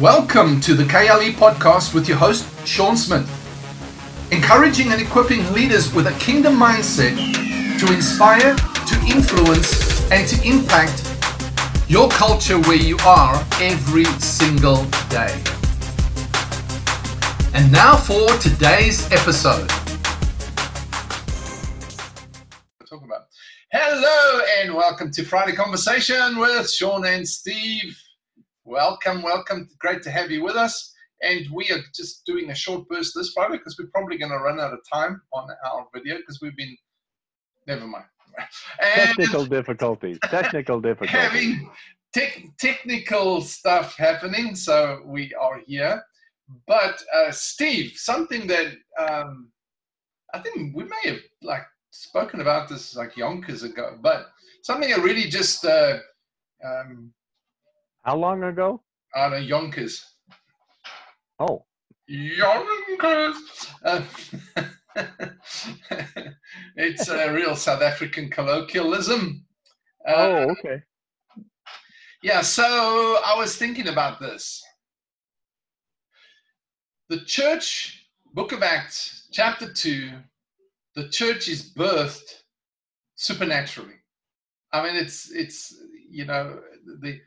Welcome to the KLE podcast with your host, Sean Smith. Encouraging and equipping leaders with a kingdom mindset to inspire, to influence, and to impact your culture where you are every single day. And now for today's episode. About. Hello and welcome to Friday Conversation with Sean and Steve. Welcome, welcome. Great to have you with us. And we are just doing a short burst this Friday because we're probably going to run out of time on our video because we've been, never mind. And technical difficulties. Technical difficulties. Having te- technical stuff happening, so we are here. But uh, Steve, something that um, I think we may have like spoken about this like yonkers ago, but something that really just uh, um, how long ago? On a Yonkers. Oh. Yonkers. Uh, it's a real South African colloquialism. Uh, oh, okay. Yeah, so I was thinking about this. The church, Book of Acts, chapter 2, the church is birthed supernaturally. I mean, it's, it's you know, the,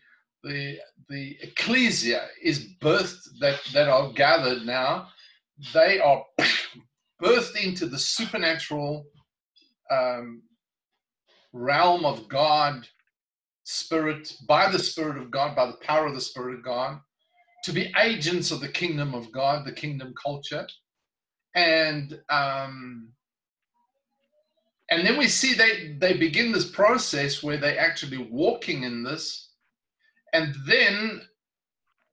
the the ecclesia is birthed that that are gathered now. They are birthed into the supernatural um, realm of god spirit by the spirit of god by the power of the spirit of god to be agents of the kingdom of god the kingdom culture. And um, and then we see they they begin this process where they actually walking in this and then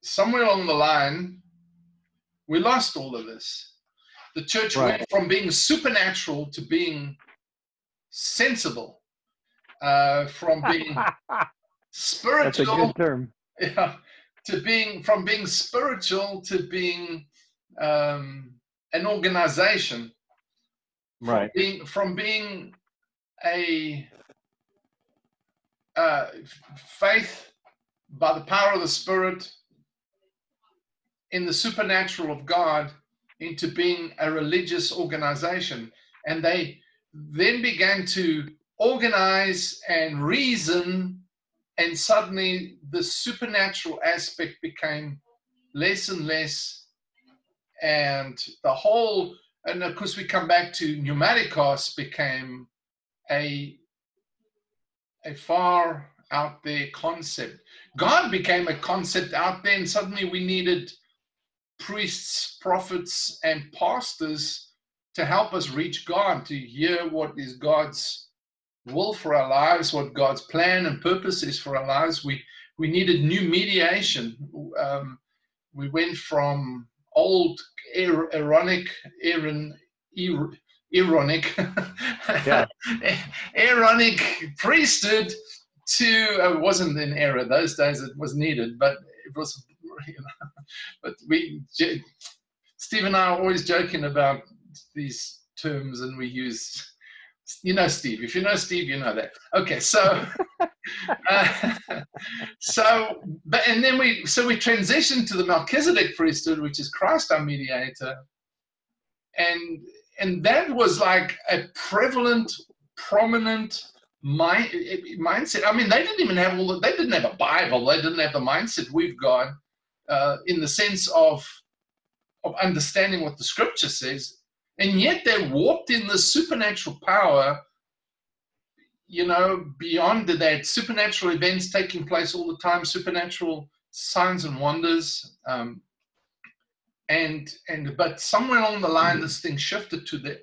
somewhere along the line, we lost all of this. The church right. went from being supernatural to being sensible, uh, from being spiritual. That's a good term. Yeah, to being from being spiritual to being um, an organization. Right. From being, from being a uh, faith by the power of the Spirit in the supernatural of God into being a religious organization. And they then began to organize and reason, and suddenly the supernatural aspect became less and less. And the whole, and of course, we come back to pneumaticos became a, a far out there concept. God became a concept out there, and suddenly we needed priests, prophets, and pastors to help us reach God, to hear what is God's will for our lives, what God's plan and purpose is for our lives. We we needed new mediation. Um, we went from old Aaronic, Aaron, Aaronic, yeah. Aaronic priesthood to uh, it wasn't an error. Those days it was needed but it was you know, but we steve and i are always joking about these terms and we use you know steve. If you know steve you know that. Okay so uh, so but and then we so we transitioned to the melchizedek priesthood which is christ our mediator. And and that was like a prevalent prominent mind mindset. I mean, they didn't even have all. The, they didn't have a Bible. They didn't have the mindset we've got uh, in the sense of of understanding what the Scripture says, and yet they walked in the supernatural power. You know, beyond that, supernatural events taking place all the time, supernatural signs and wonders. Um, and and but somewhere along the line, this thing shifted to the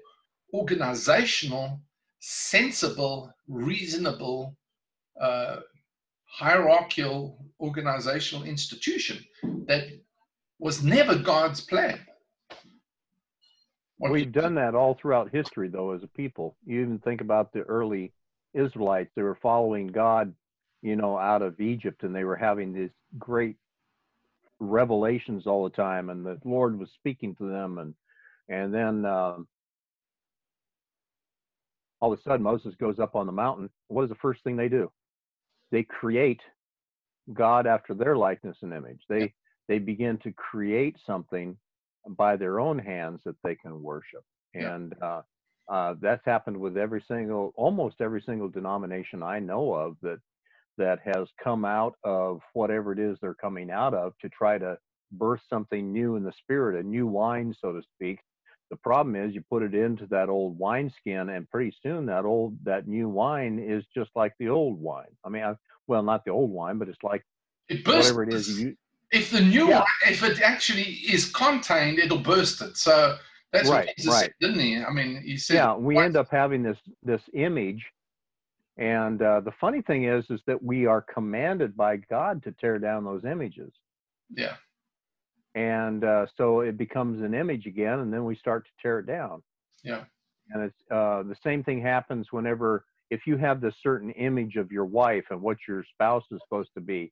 organizational sensible, reasonable, uh, hierarchical organizational institution that was never God's plan. What We've done that all throughout history, though, as a people. You even think about the early Israelites; they were following God, you know, out of Egypt, and they were having these great revelations all the time, and the Lord was speaking to them, and and then um, all of a sudden Moses goes up on the mountain. What is the first thing they do? They create God after their likeness and image. They they begin to create something by their own hands that they can worship. Yeah. And uh, uh, that's happened with every single, almost every single denomination I know of that that has come out of whatever it is they're coming out of to try to birth something new in the spirit, a new wine, so to speak. The problem is you put it into that old wine skin and pretty soon that old that new wine is just like the old wine. I mean, I, well, not the old wine, but it's like It bursts. whatever it is you If the new Yeah. one, if it actually is contained, it'll burst it. So that's Right, what Jesus right. said, didn't he? I mean, he said, yeah we "Why- end up having this this image and uh, the funny thing is is that we are commanded by god to tear down those images Yeah, and uh, so it becomes an image again and then we start to tear it down. Yeah. and it's uh, the same thing happens whenever if you have this certain image of your wife and what your spouse is supposed to be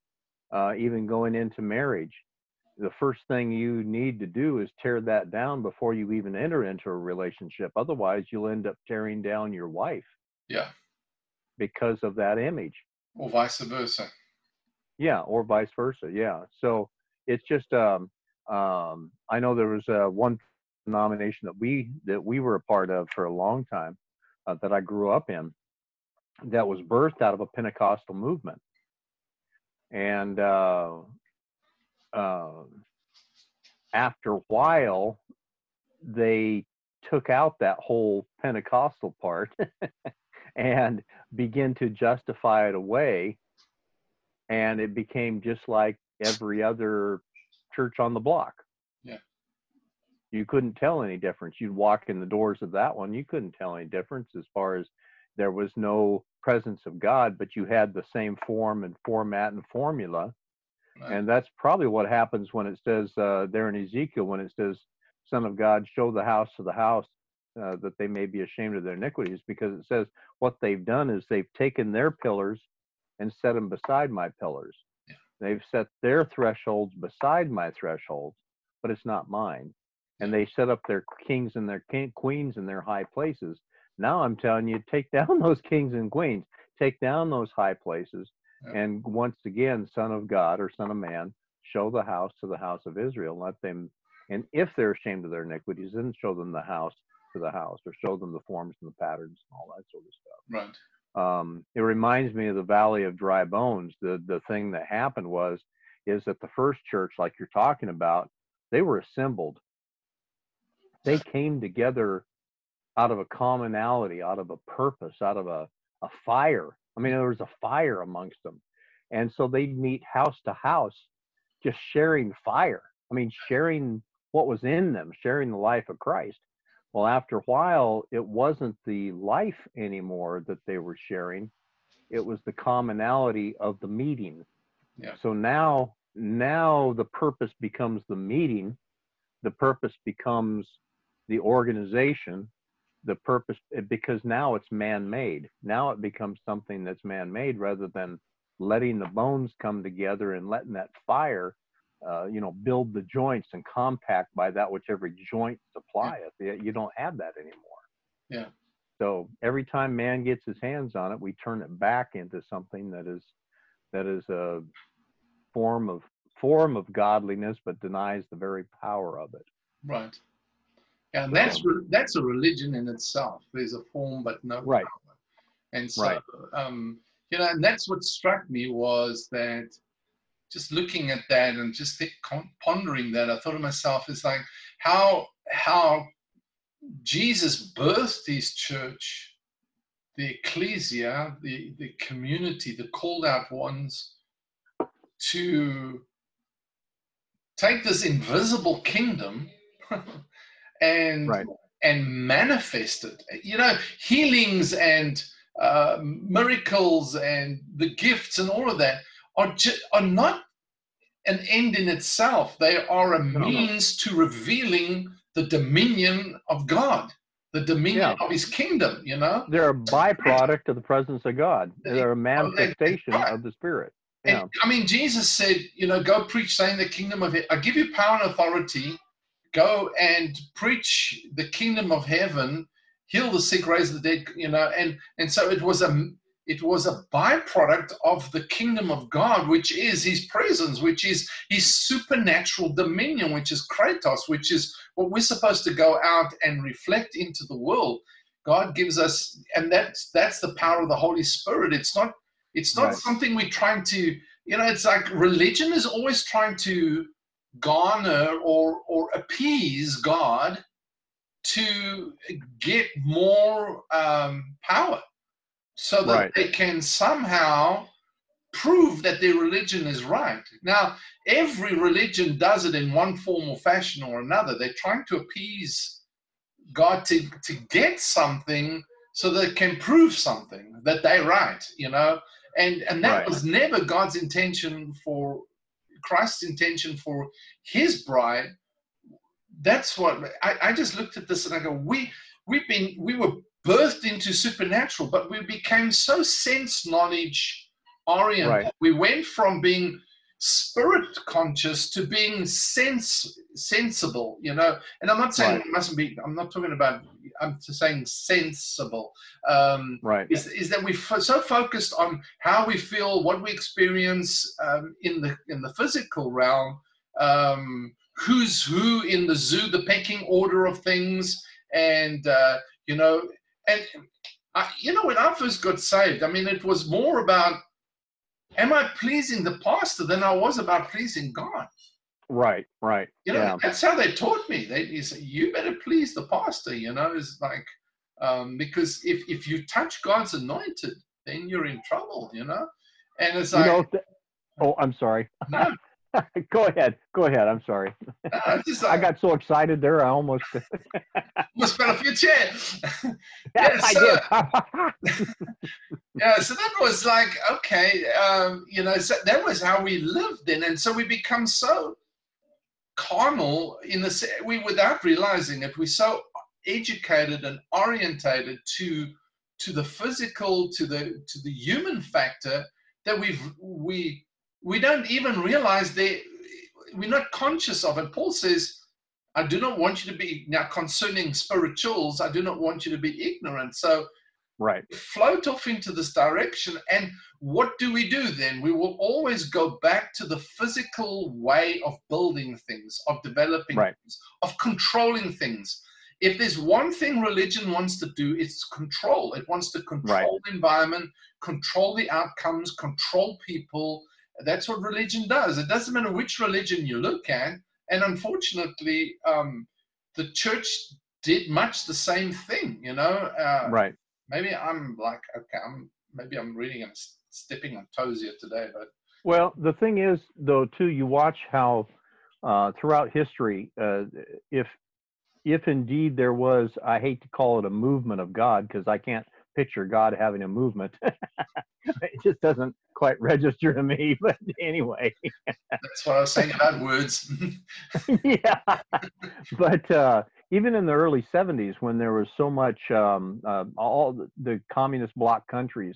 uh, even going into marriage the first thing you need to do is tear that down before you even enter into a relationship. Otherwise you'll end up tearing down your wife. Yeah, because of that image. Or vice versa. yeah or vice versa yeah. So it's just um um i know there was uh, one denomination that we that we were a part of for a long time uh, that i grew up in that was birthed out of a pentecostal movement. And uh uh, after a while they took out that whole pentecostal part and begin to justify it away and it became just like every other church on the block. Yeah. You couldn't tell any difference. You'd walk in the doors of that one, you couldn't tell any difference as far as there was no presence of God, but you had the same form and format and formula. Right. And that's probably what happens when it says uh, there in Ezekiel, when it says, Son of God, show the house to the house uh, that they may be ashamed of their iniquities, because it says what they've done is they've taken their pillars and set them beside my pillars. They've set their thresholds beside my thresholds, but it's not mine. And they set up their kings and their king, queens in their high places. Now I'm telling you, take down those kings and queens, take down those high places, Yeah. and once again, Son of God or Son of Man, show the house to the house of Israel. Let them, and if they're ashamed of their iniquities, then show them the house to the house, or show them the forms and the patterns and all that sort of stuff Right. Um, it reminds me of the Valley of Dry Bones. The the thing that happened was is that the first church, like you're talking about, they were assembled. They came together out of a commonality, out of a purpose, out of a, a fire. I mean, there was a fire amongst them. And so they'd meet house to house, just sharing fire. I mean, sharing what was in them, sharing the life of Christ. Well, after a while, it wasn't the life anymore that they were sharing. It was the commonality of the meeting. Yeah. So now, now the purpose becomes the meeting. The purpose becomes the organization. The purpose, it- because now it's man-made. Now it becomes something that's man-made rather than letting the bones come together and letting that fire uh, you know, build the joints and compact by that which every joint supplieth. You you don't have that anymore. Yeah. So every time man gets his hands on it, we turn it back into something that is that is a form of form of godliness, but denies the very power of it. Right. Yeah, and that's re- that's a religion in itself. There's a form, but no Right. power. And so, Right. um, you know, and that's what struck me was that just looking at that and just think, pondering that, I thought to myself, it's like how how Jesus birthed his church, the ecclesia, the the community, the called out ones, to take this invisible kingdom and Right. and manifest it. You know, healings and uh, miracles and the gifts and all of that are ju- are not an end in itself. They are a means to revealing the dominion of God, the dominion of His kingdom. You know, They're a byproduct of the presence of God. They're a manifestation of the Spirit. Yeah. And I mean, Jesus said, you know, go preach, saying the kingdom of he- I give you power and authority. Go and preach the kingdom of heaven, heal the sick, raise the dead. You know, and and so it was a it was a byproduct of the kingdom of God, which is his presence, which is his supernatural dominion, which is Kratos, which is what we're supposed to go out and reflect into the world. God gives us, and that's that's the power of the Holy Spirit. It's not it's not right. something we're trying to, you know, it's like religion is always trying to garner or or appease God to get more um, power so that right. they can somehow prove that their religion is right. Now, every religion does it in one form or fashion or another. They're trying to appease God to, to get something so they can prove something that they're right, you know. And and that right. was never God's intention for Christ's intention for his bride. That's what I, I just looked at this and I go, we we've been we were birthed into supernatural, but we became so sense knowledge oriented. Right. We went from being spirit conscious to being sense sensible you know and i'm not saying right. it mustn't be i'm not talking about i'm just saying sensible um right is, is that we're so focused on how we feel what we experience um, in the in the physical realm um who's who in the zoo the pecking order of things and uh you know and I, you know when i first got saved i mean it was more about am I pleasing the pastor than I was about pleasing God? Right, right. You know, yeah. that's how they taught me. They say, you better please the pastor, you know, it's like, um, because if, if you touch God's anointed, then you're in trouble, you know? And it's like, you know, th- oh, I'm sorry. No, Go ahead. Go ahead. I'm sorry. Uh, just, uh, I got so excited there. I almost almost fell off your chair. yeah, so, I did. yeah, so that was like okay, um, you know, so that was how we lived then, and so we become so carnal in the we without realizing it. We're so educated and orientated to to the physical, to the to the human factor that we've we we don't even realize that we're not conscious of it. Paul says, I do not want you to be now concerning spirituals, I do not want you to be ignorant. So right float off into this direction. And what do we do then? We will always go back to the physical way of building things, of developing right. things, of controlling things. If there's one thing religion wants to do, it's control. It wants to control right. the environment, control the outcomes, control people, that's what religion does. It doesn't matter which religion you look at. And unfortunately, um, the church did much the same thing, you know? Uh, right. Maybe I'm like, okay, I'm, maybe I'm reading and stepping on toes here today, but. Well, the thing is, though, too, you watch how uh, throughout history, uh, if if indeed there was, I hate to call it a movement of God because I can't picture God having a movement. it just doesn't quite register to me. But anyway, that's what I was saying about words. yeah, but uh, even in the early '70s, when there was so much, um, uh, all the, the, communist bloc countries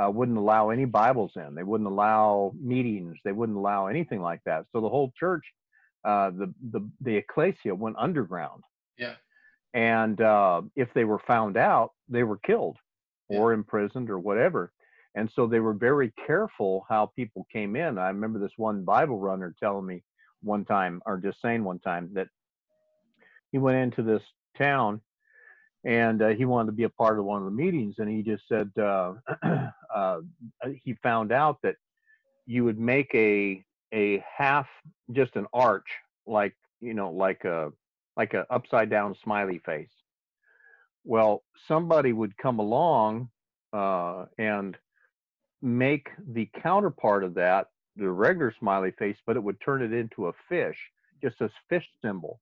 uh, wouldn't allow any Bibles in. They wouldn't allow meetings. They wouldn't allow anything like that. So the whole church, uh, the the the ecclesia, went underground. Yeah. And uh, if they were found out, they were killed or imprisoned or whatever. And so they were very careful how people came in. I remember this one Bible runner telling me one time, or just saying one time, that he went into this town and uh, he wanted to be a part of one of the meetings. And he just said uh, uh, he found out that you would make a a half, just an arch, like you know, like a like a upside down smiley face. Well, somebody would come along uh, and make the counterpart of that the regular smiley face, but it would turn it into a fish, just a fish symbol.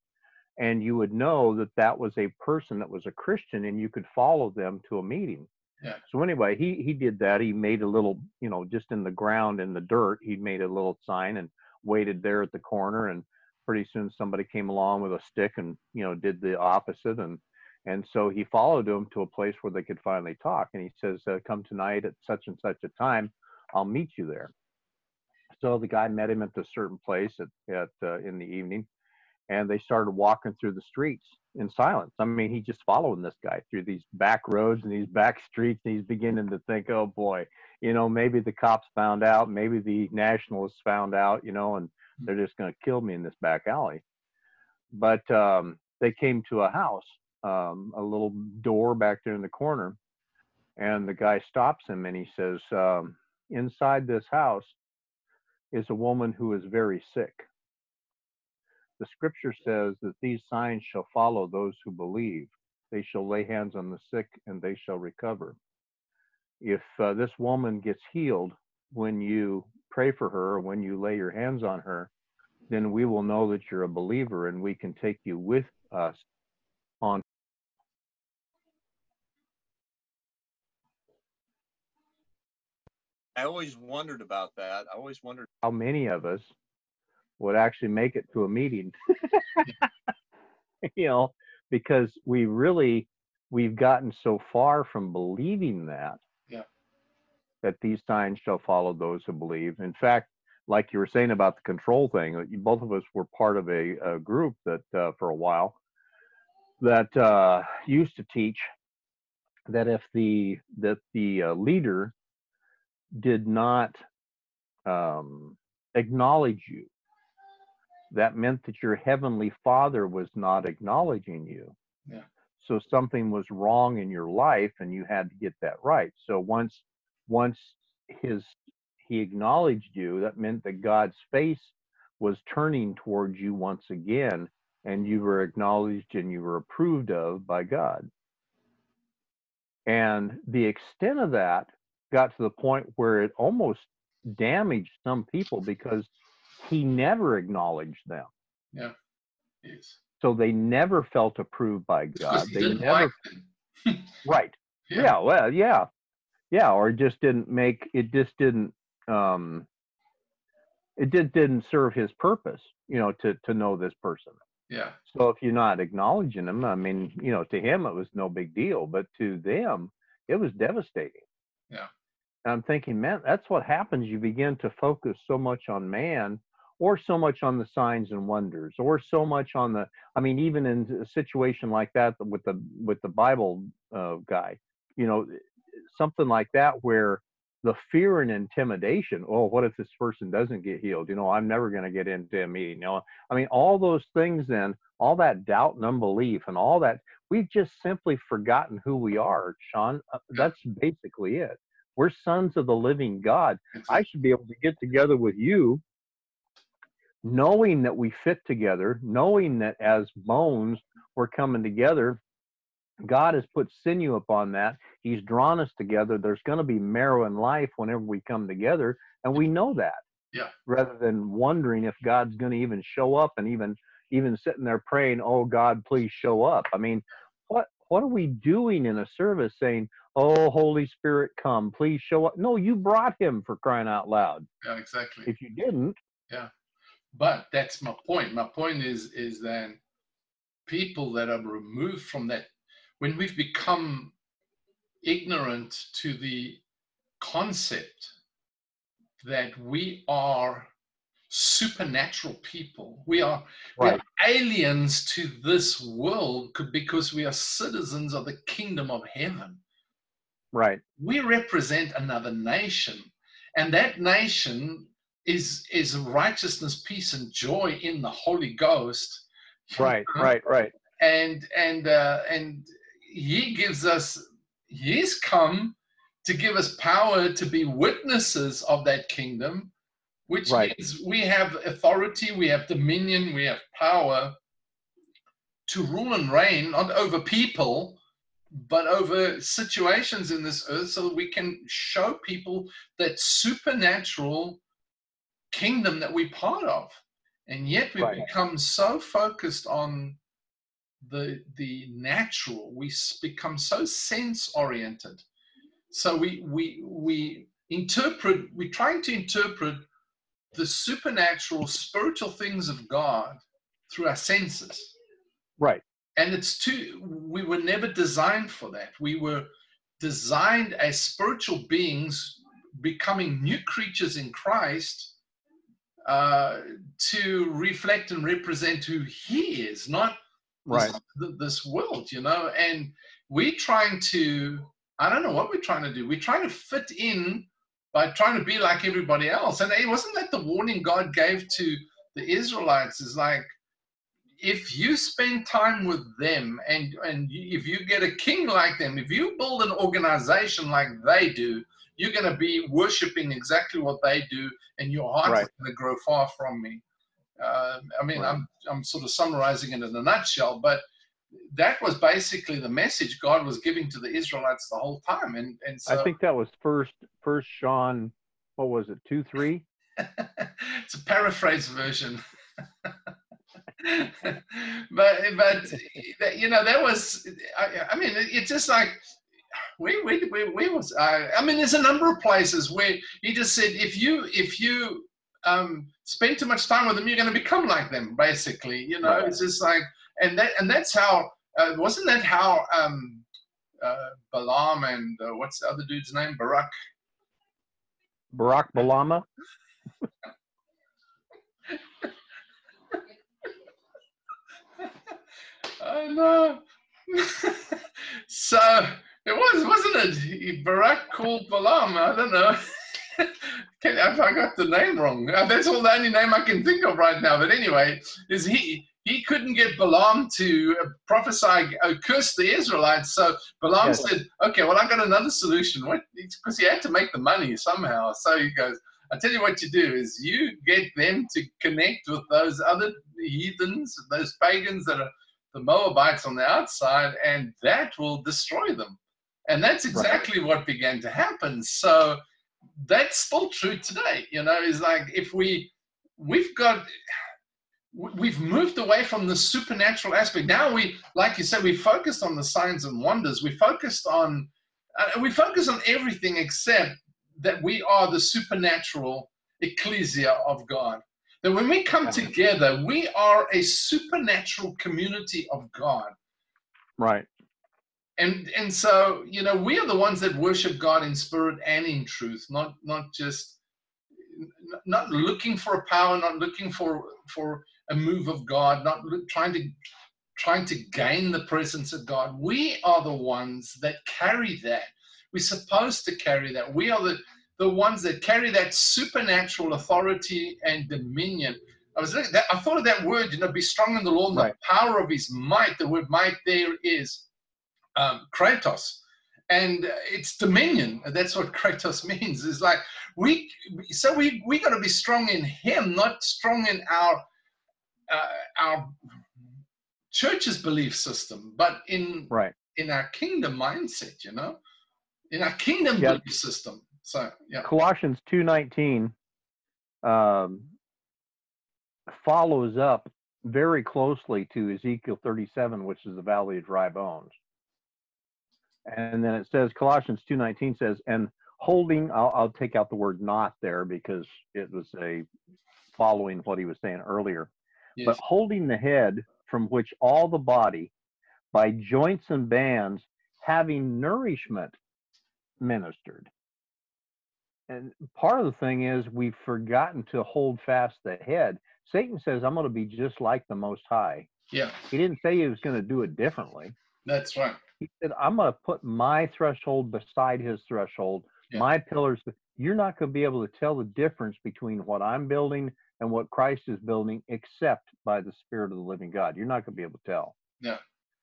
And you would know that that was a person that was a Christian and you could follow them to a meeting. Yeah. So anyway, he he did that. He made a little, you know, just in the ground in the dirt, he made a little sign and waited there at the corner and pretty soon somebody came along with a stick and, you know, did the opposite and and so he followed him to a place where they could finally talk. And he says, uh, Come tonight at such and such a time. I'll meet you there. So the guy met him at a certain place at, at uh, in the evening. and they started walking through the streets in silence. I mean, he's just following this guy through these back roads and these back streets, and he's beginning to think, oh boy, you know, maybe the cops found out, maybe the nationalists found out, you know, and they're just going to kill me in this back alley. But um, they came to a house, um, a little door back there in the corner, and the guy stops him and he says, um, Inside this house is a woman who is very sick. The scripture says that these signs shall follow those who believe. They shall lay hands on the sick and they shall recover. If uh, this woman gets healed when you pray for her or when you lay your hands on her, then we will know that you're a believer and we can take you with us on. I always wondered about that. I always wondered how many of us would actually make it to a meeting. you know, because we really we've gotten so far from believing that. That these signs shall follow those who believe. In fact, like you were saying about the control thing, both of us were part of a, a group that uh, for a while that uh, used to teach that if the that the uh, leader did not um, acknowledge you that meant that your heavenly father was not acknowledging you. Yeah. So something was wrong in your life and you had to get that right. So once once his he acknowledged you, that meant that God's face was turning towards you once again and you were acknowledged and you were approved of by God. And the extent of that got to the point where it almost damaged some people because he never acknowledged them. Yeah. Yes. So they never felt approved by God. They never right. Yeah. yeah. Well, yeah. Yeah. Or it just didn't make it just didn't um it did didn't serve his purpose, you know, to to know this person. Yeah. So if you're not acknowledging him, I mean, you know, to him it was no big deal, but to them it was devastating. Yeah. And I'm thinking, man, that's what happens. You begin to focus so much on man or so much on the signs and wonders or so much on the i mean even in a situation like that with the with the bible uh, guy you know something like that where the fear and intimidation oh what if this person doesn't get healed? You know i'm never going to get into a meeting you know? I mean all those things then all that doubt and unbelief and all that we've just simply forgotten who we are sean uh, that's basically it. We're sons of the living god. I should be able to get together with you knowing that we fit together, knowing that as bones we're coming together, God has put sinew upon that. He's drawn us together. There's going to be marrow in life whenever we come together, and we know that. Yeah. Rather than wondering if God's going to even show up and even even sitting there praying, "Oh God, please show up." I mean, what what are we doing in a service saying, "Oh Holy Spirit, come, please show up"? No, you brought him for crying out loud. Yeah, exactly. If you didn't, yeah but that's my point. My point is is that people that are removed from that, when we've become ignorant to the concept that we are supernatural people. We are, right. we are aliens to this world because we are citizens of the kingdom of heaven. Right. We represent another nation. And that nation is is righteousness, peace, and joy in the Holy Ghost. Right, right, right. And and uh, and He gives us. He's come to give us power to be witnesses of that kingdom, which right. means we have authority, we have dominion, we have power to rule and reign not over people, but over situations in this earth so that we can show people that supernatural kingdom that we're part of. And yet we've right. become so focused on the the natural. We become so sense oriented. So we we we interpret. We're trying to interpret the supernatural, spiritual things of God through our senses. Right. And it's too. We were never designed for that. We were designed as spiritual beings, becoming new creatures in Christ uh, to reflect and represent who He is, not Right. this, this world, you know. And we're trying to, I don't know what we're trying to do. We're trying to fit in by trying to be like everybody else. And it wasn't that the warning God gave to the Israelites is like, if you spend time with them and and if you get a king like them, if you build an organization like they do, you're going to be worshiping exactly what they do, and your heart is going to grow far from me. Uh, I mean, Right. I'm I'm sort of summarizing it in a nutshell, but that was basically the message God was giving to the Israelites the whole time, and and so I think that was first First Sean. What was it? Two three. it's a paraphrase version. but but you know that was I, I mean it's just like we we we, we was I, I mean there's a number of places where he just said if you if you um spend too much time with them you're going to become like them basically you know Right. it's just like and that and that's how uh, wasn't that how um uh, Balaam and uh, what's the other dude's name Barak Barack Balama. I know. so it was, wasn't it? Barack called Balaam. I don't know. Can, I I got the name wrong. Uh, That's all the only name I can think of right now. But anyway, is he he couldn't get Balaam to uh, prophesy, uh, curse the Israelites. So Balaam Yes. said, "Okay, well, I got another solution." Because he had to make the money somehow. So he goes, I tell you what you do is you get them to connect with those other heathens, those pagans that are the Moabites on the outside, and that will destroy them. And that's exactly what began to happen. So that's still true today. You know, is like if we we've got we've moved away from the supernatural aspect. Now we, like you said, we focused on the signs and wonders. We focused on uh, we focus on everything except that we are the supernatural ecclesia of God. That when we come together, we are a supernatural community of God. Right. And and so, you know, we are the ones that worship God in spirit and in truth, not not just not looking for a power, not looking for for a move of God, not trying to trying to gain the presence of God. We are the ones that carry that. We're supposed to carry that. We are the the ones that carry that supernatural authority and dominion. I was looking- that, I thought of that word, you know, be strong in the Lord and Right. the power of His might. The word might there is um, kratos, and it's dominion. That's what kratos means. It's like we, so we we got to be strong in Him, not strong in our uh, our church's belief system, but in Right. in our kingdom mindset. You know, in our kingdom Yeah. belief system. So yeah, Colossians two nineteen um, follows up very closely to Ezekiel thirty seven, which is the valley of dry bones. And then it says Colossians two nineteen says, and holding I'll, I'll take out the word not there because it was a following what he was saying earlier. yes. but holding the head from which all the body by joints and bands having nourishment ministered and part of the thing is we've forgotten to hold fast the head satan says i'm going to be just like the most high yeah, he didn't say he was going to do it differently that's right. He said i'm going to put my threshold beside his threshold Yeah. my pillars you're not going to be able to tell the difference between what i'm building and what christ is building except by the spirit of the living god you're not going to be able to tell Yeah.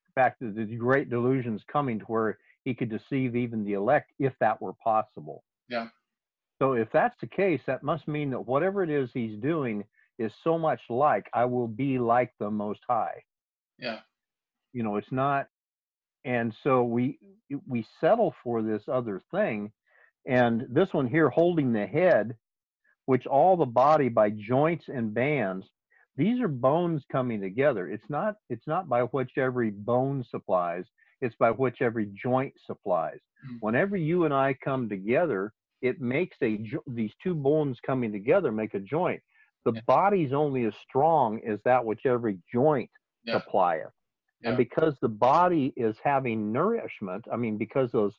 in fact the the great delusions coming to where he could deceive even the elect if that were possible Yeah. so if that's the case that must mean that whatever it is he's doing is so much like i will be like the most high Yeah. you know it's not and so we we settle for this other thing and this one here holding the head which all the body by joints and bands these are bones coming together it's not it's not by which every bone supplies it's by which every joint supplies Mm. whenever you and i come together it makes a these two bones coming together make a joint the Yeah. body's only as strong as that which every joint Yeah. supplieth Yeah. and because the body is having nourishment i mean because those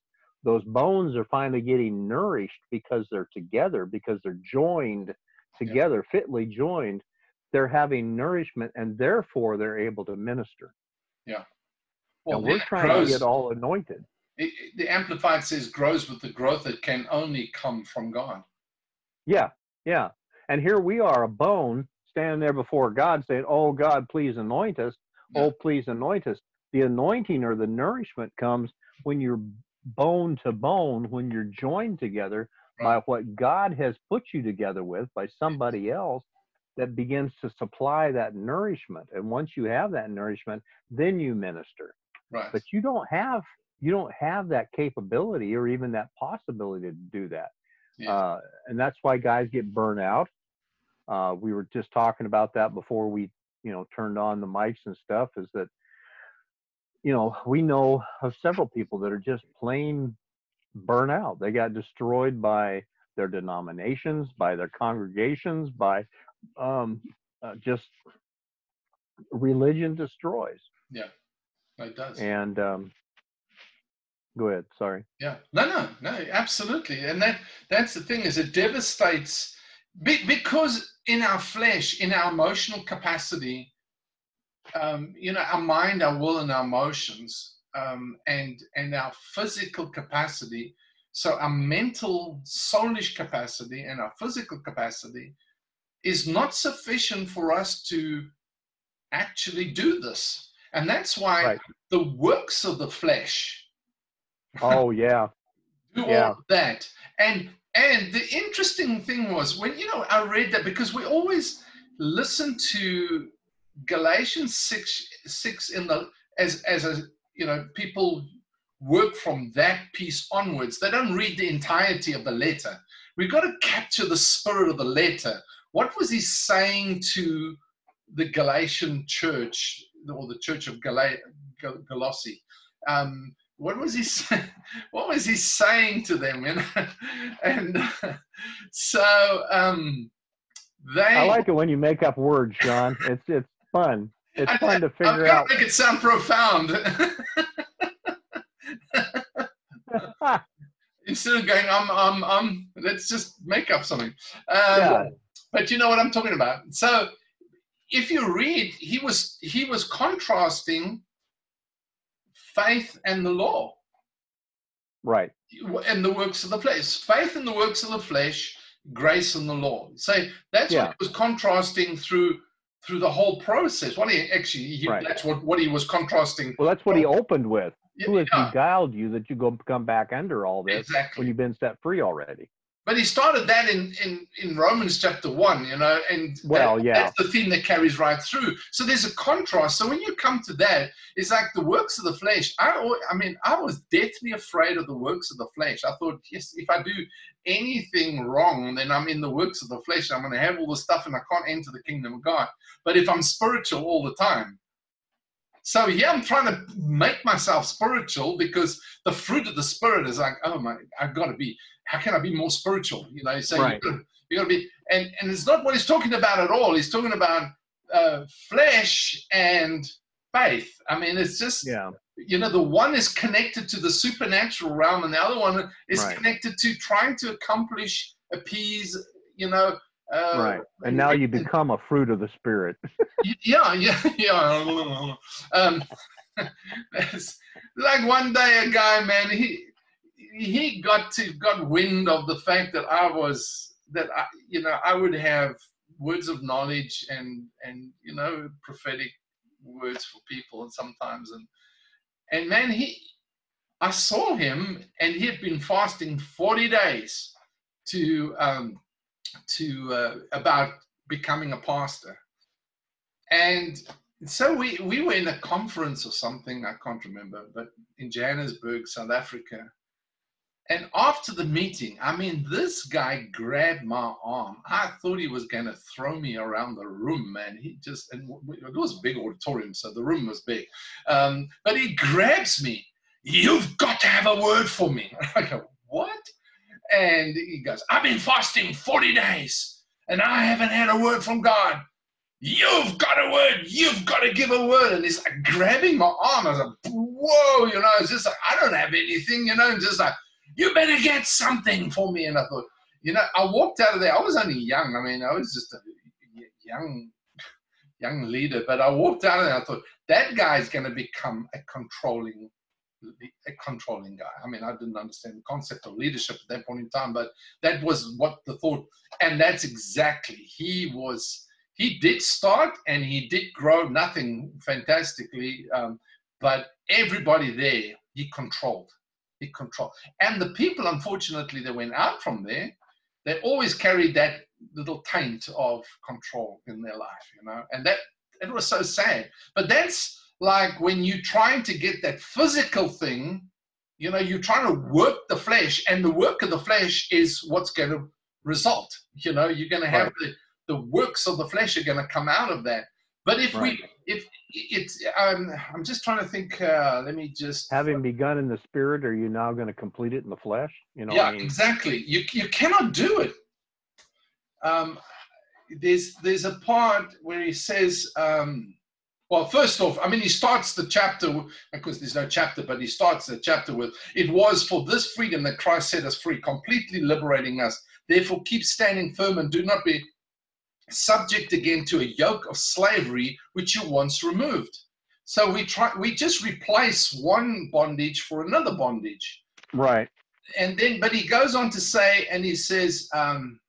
those bones are finally getting nourished because they're together because they're joined together, fitly joined, they're having nourishment and therefore they're able to minister. Yeah. Well, and we're trying grows- to get all anointed. it- it- the Amplified says grows with the growth that can only come from God. Yeah, yeah. And here we are, a bone standing there before God saying, Oh, God, please anoint us. Yeah. Oh, please anoint us. The anointing or the nourishment comes when you're bone to bone, when you're joined together by what God has put you together with, by somebody else that begins to supply that nourishment. And once you have that nourishment, then you minister. Right. But you don't have you don't have that capability or even that possibility to do that. Yeah. Uh, and that's why guys get burnt out. Uh, we were just talking about that before we, you know, turned on the mics and stuff. Is that, you know, we know of several people that are just plain burnt out. They got destroyed by their denominations, by their congregations, by um, uh, just religion destroys. Yeah. It does. And um, go ahead. Sorry. Yeah. No, no, no, absolutely. And that that's the thing is it devastates be- because in our flesh, in our emotional capacity, um, you know, our mind, our will, and our emotions, um, and and our physical capacity. So our mental, soulish capacity and our physical capacity is not sufficient for us to actually do this. And that's why Right. the works of the flesh Oh yeah. do Yeah. all that. And and the interesting thing was when you know I read that because we always listen to Galatians six six in the as as a you know people work from that piece onwards. They don't read the entirety of the letter. We've got to capture the spirit of the letter. What was he saying to the Galatian church or the church of Gal- Colossae? Um, what was he saying? What was he saying to them? You know? and so um, they. I like it when you make up words, Sean. It's it's fun. It's I- fun to figure I've out. make it sound profound. Instead of going, um, um, um, let's just make up something. Um, Yeah. But you know what I'm talking about. So, if you read, he was he was contrasting faith and the law Right. and the works of the flesh. Faith in the works of the flesh, grace in the law. So that's Yeah. what he was contrasting through through the whole process. What he actually he, Right. that's what what he was contrasting. Well, that's what he opened with. Who has Yeah, beguiled you that you go come back under all this exactly. when you've been set free already? But he started that in, in, in Romans chapter one, you know, and that- Well, yeah. that's the theme that carries right through. So there's a contrast. So when you come to that, it's like the works of the flesh. I, I mean, I was deathly afraid of the works of the flesh. I thought, yes, if I do anything wrong, then I'm in the works of the flesh. I'm going to have all the stuff, and I can't enter the kingdom of God. But if I'm spiritual all the time, so yeah, I'm trying to make myself spiritual because the fruit of the spirit is like, oh my, I've got to be. How can I be more spiritual? You know, so Right. you got you got to be, and and it's not what he's talking about at all. He's talking about uh, flesh and faith. I mean, it's just Yeah. you know the one is connected to the supernatural realm, and the other one is Right. connected to trying to accomplish, appease. You know. Uh, right. And now you become a fruit of the spirit. Yeah, yeah, yeah. Um, like one day, a guy, man, he he got to got wind of the fact that I was that I, you know, I would have words of knowledge and and you know prophetic words for people, and sometimes and and man, he, I saw him, and he had been fasting forty days to um to uh, about becoming a pastor and so we, we were in a conference or something, I can't remember, but in Johannesburg, South Africa. And after the meeting, I mean, this guy grabbed my arm. I thought he was going to throw me around the room, man. He just, and it was a big auditorium, so the room was big. Um, but he grabs me. You've got to have a word for me. I go, what? And he goes, I've been fasting 40 days and I haven't had a word from God. You've got a word. You've got to give a word. And he's like grabbing my arm. I was like, whoa, you know, it's just like, I don't have anything, you know, and just like, you better get something for me. And I thought, you know, I walked out of there. I was only young. I mean, I was just a young, young leader. But I walked out of there. I thought that guy's going to become a controlling, a controlling guy. I mean, I didn't understand the concept of leadership at that point in time, but that was what the thought. And that's exactly he was. He did start and he did grow nothing fantastically, um, but everybody there he controlled. He controlled. And the people, unfortunately, that went out from there, they always carried that little taint of control in their life, you know, and that it was so sad. But that's like when you're trying to get that physical thing, you know, you're trying to work the flesh, and the work of the flesh is what's going to result. You know, you're going to have right. the, the works of the flesh are going to come out of that. But if right. we, if it's, um, I'm just trying to think. Uh, let me just having begun in the spirit, are you now going to complete it in the flesh? You know, yeah, I mean? exactly. You you cannot do it. Um, there's there's a part where he says, um, well, first off, I mean, he starts the chapter because there's no chapter, but he starts the chapter with, "It was for this freedom that Christ set us free, completely liberating us. Therefore, keep standing firm and do not be subject again to a yoke of slavery which you once removed. So we try we just replace one bondage for another bondage. Right. And then but he goes on to say, and he says, um,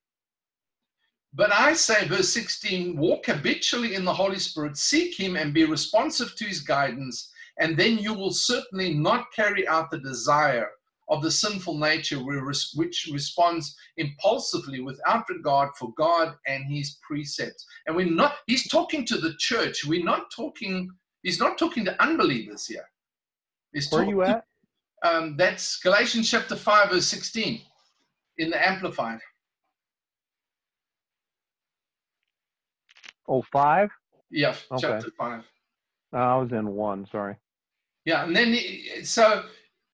but I say, verse 16, walk habitually in the Holy Spirit, seek him and be responsive to his guidance, and then you will certainly not carry out the desire of the sinful nature which responds impulsively without regard for God and his precepts. And we're not, he's talking to the church. We're not talking, he's not talking to unbelievers here. He's Where are you at? Um, that's Galatians chapter 5, verse 16 in the Amplified. Oh, five? Yeah, okay. chapter 5. I was in one, sorry. Yeah, and then, so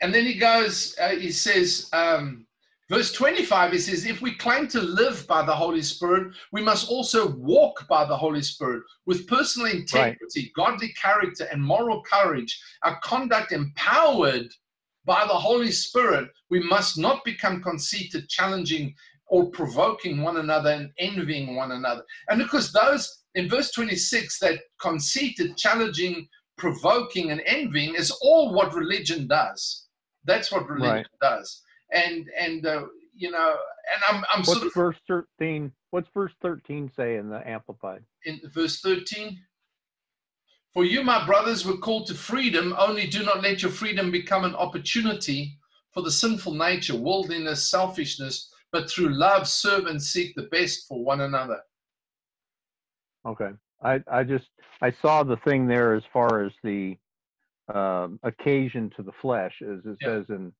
and then he goes, uh, he says, um, verse 25, he says, if we claim to live by the Holy Spirit, we must also walk by the Holy Spirit with personal integrity, right. godly character, and moral courage, our conduct empowered by the Holy Spirit. We must not become conceited, challenging, or provoking one another and envying one another. And because those, in verse 26, that conceited, challenging, provoking, and envying is all what religion does that's what religion right. does. And and uh, you know, and I'm I'm what's sort of verse thirteen. What's verse thirteen say in the Amplified? In verse thirteen. For you, my brothers, were called to freedom, only do not let your freedom become an opportunity for the sinful nature, worldliness, selfishness, but through love serve and seek the best for one another. Okay. I, I just I saw the thing there as far as the um, occasion to the flesh, as it yeah. says in,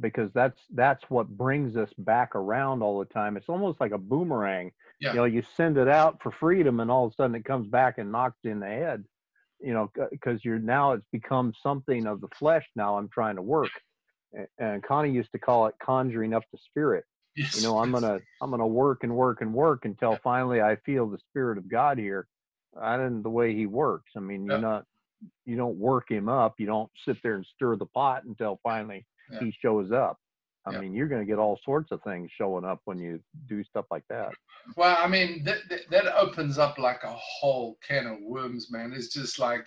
because that's that's what brings us back around all the time. It's almost like a boomerang. Yeah. You know, you send it out for freedom, and all of a sudden it comes back and knocks you in the head. You know, because you're now it's become something of the flesh. Now I'm trying to work, and Connie used to call it conjuring up the spirit. Yes. You know, I'm gonna I'm gonna work and work and work until finally I feel the spirit of God here. I didn't the way He works. I mean, you're not you don't work him up. You don't sit there and stir the pot until finally yeah. he shows up. I yeah. mean, you're going to get all sorts of things showing up when you do stuff like that. Well, I mean, that, that, that opens up like a whole can of worms, man. It's just like,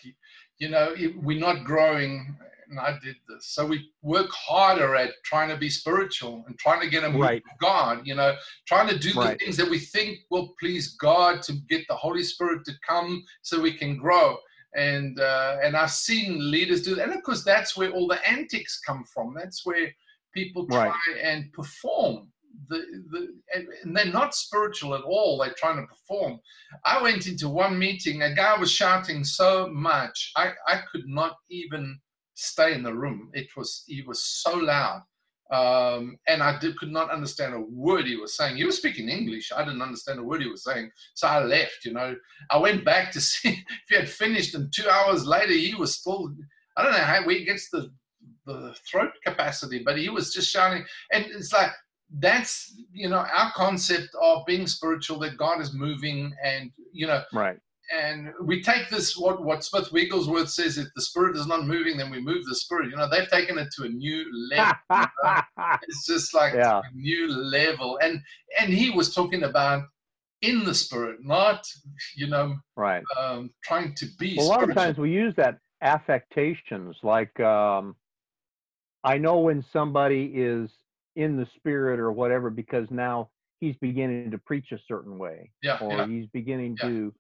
you know, we're not growing. And I did this. So we work harder at trying to be spiritual and trying to get a move right. God, you know, trying to do the things that we think will please God to get the Holy Spirit to come so we can grow and uh, and I've seen leaders do that. And of course, that's where all the antics come from. That's where people try right. and perform. The, the and they're not spiritual at all. They're trying to perform. I went into one meeting. A guy was shouting so much, I I could not even stay in the room. It was he was so loud. Um, and I did, could not understand a word he was saying. He was speaking English. I didn't understand a word he was saying. So I left, you know. I went back to see if he had finished, and two hours later, he was still, I don't know how he gets the, the throat capacity, but he was just shouting. And it's like, that's, you know, our concept of being spiritual, that God is moving and, you know, right. And we take this what what Smith Wigglesworth says if the spirit is not moving, then we move the spirit. You know, they've taken it to a new level. it's just like Yeah. a new level. And and he was talking about in the spirit, not you know right. um, trying to be. Well, a lot of times we use that affectations like um, I know when somebody is in the spirit or whatever because now he's beginning to preach a certain way yeah, or yeah, he's beginning Yeah. to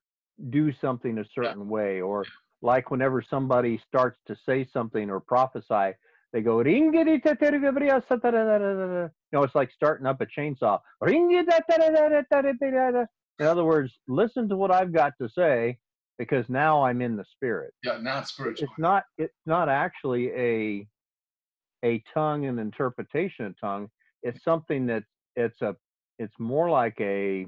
do something a certain way or like whenever somebody starts to say something or prophesy they go you know it's like starting up a chainsaw. In other words listen to what i've got to say because now i'm in the spirit yeah not spiritual it's not it's not actually a a tongue and interpretation of tongue it's something that it's a it's more like a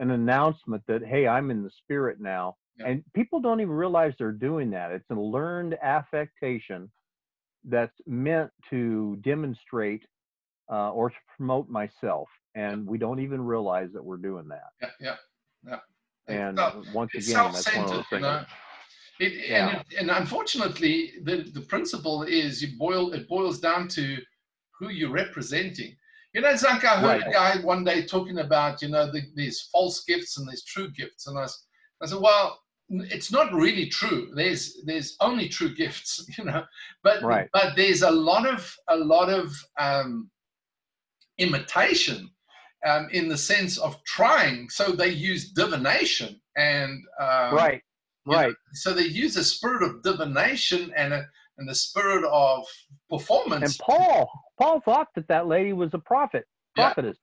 an announcement that hey i'm in the spirit now Yeah. and people don't even realize they're doing that it's a learned affectation that's meant to demonstrate uh, or to promote myself and we don't even realize that we're doing that Yeah, yeah, yeah. and It's once again that's one of you things know. It, Yeah. and, it, and unfortunately, the, the principle is you boil it boils down to who you're representing. You know, it's like I heard a guy one day talking about you know the, these false gifts and these true gifts, and I said, well, it's not really true. There's there's only true gifts, you know, but Right. but there's a lot of a lot of um, imitation um, in the sense of trying. So they use divination and um, right you know, right so they use a spirit of divination and a and the spirit of performance. And Paul, Paul thought that that lady was a prophet, prophetess,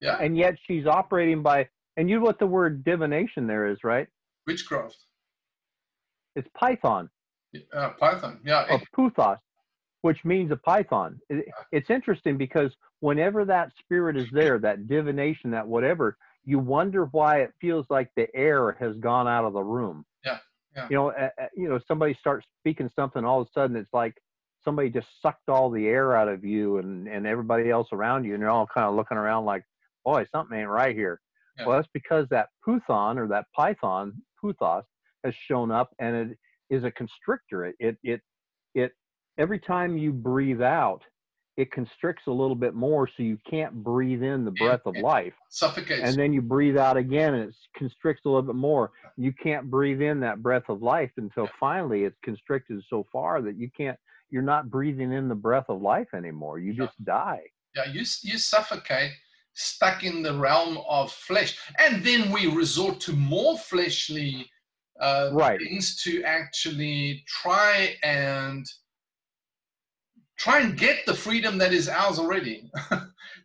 yeah, and yet she's operating by. And you know what the word divination there is, right? witchcraft. It's python Uh, Python. Yeah, or puthos, which means a python. It, it's interesting because whenever that spirit is there, that divination, that whatever, you wonder why it feels like the air has gone out of the room. Yeah, yeah. You know, uh, you know, somebody starts speaking something, all of a sudden it's like somebody just sucked all the air out of you and and everybody else around you, and you're all kind of looking around like, boy, something ain't right here. Yeah. Well, that's because that puthon or that python, puthos, has shown up, and it is a constrictor. It it it, it every time you breathe out, it constricts a little bit more, so you can't breathe in the breath of life suffocates. and then you breathe out again and it constricts a little bit more you can't breathe in that breath of life until finally it's constricted so far that you can't you're not breathing in the breath of life anymore you Yeah. just die yeah, you you suffocate, stuck in the realm of flesh, and then we resort to more fleshly uh, Right. things to actually try and try and get the freedom that is ours already.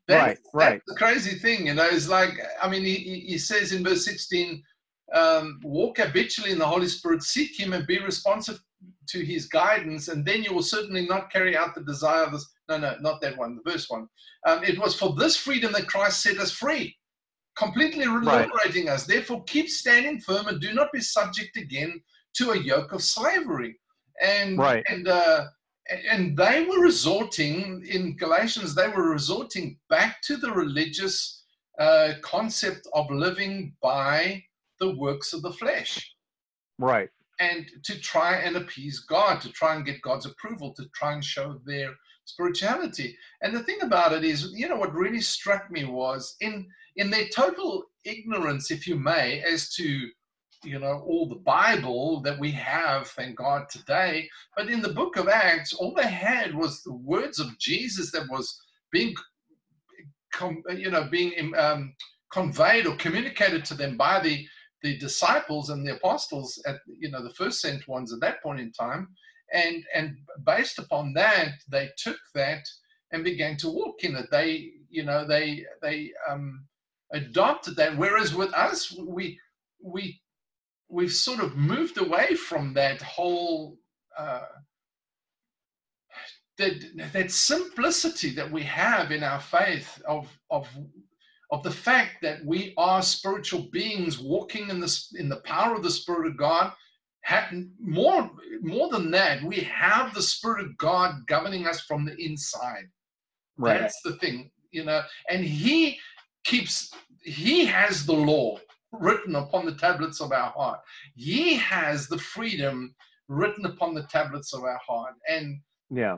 Right, right. That's the crazy thing, you know. It's like I mean, he, he he says in verse sixteen, um, "Walk habitually in the Holy Spirit, seek Him, and be responsive to His guidance, and then you will certainly not carry out the desire of this." No, no, not that one. The verse one. Um, it was for this freedom that Christ set us free, completely Right. liberating us. Therefore, keep standing firm and do not be subject again to a yoke of slavery. And Right. and uh, and they were resorting in Galatians. They were resorting back to the religious uh, concept of living by the works of the flesh right and to try and appease God, to try and get God's approval, to try and show their spirituality. And the thing about it is, you know, what really struck me was in in their total ignorance, if you may, as to you know all the Bible that we have, thank God today. But in the book of Acts, all they had was the words of Jesus that was being, you know, being um, conveyed or communicated to them by the the disciples and the apostles at you know the first sent ones at that point in time and and based upon that they took that and began to walk in it. They you know they they um adopted that whereas with us we we we've sort of moved away from that whole uh that that simplicity that we have in our faith of of of the fact that we are spiritual beings walking in the in the power of the spirit of god more more than that we have the spirit of god governing us from the inside right that's the thing you know and he keeps he has the law written upon the tablets of our heart. He has the freedom written upon the tablets of our heart. And Yeah.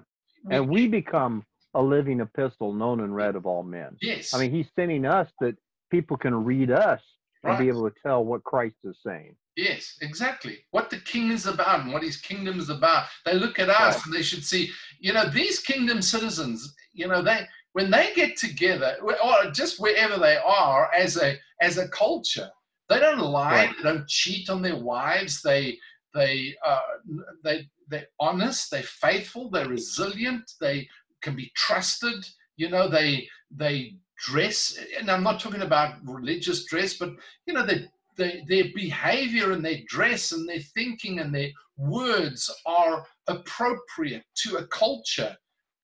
And we become a living epistle known and read of all men. yes, I mean, he's sending us that people can read us and be able to tell what Christ is saying. Yes, exactly. What the king is about and what his kingdom is about. They look at us Right. and they should see, you know, these kingdom citizens, you know, they when they get together or just wherever they are as a as a culture, they don't lie, Right. they don't cheat on their wives, they they uh, they they're honest, they're faithful, they're resilient, they can be trusted, you know, they they dress and I'm not talking about religious dress, but you know, they they, their behavior and their dress and their thinking and their words are appropriate to a culture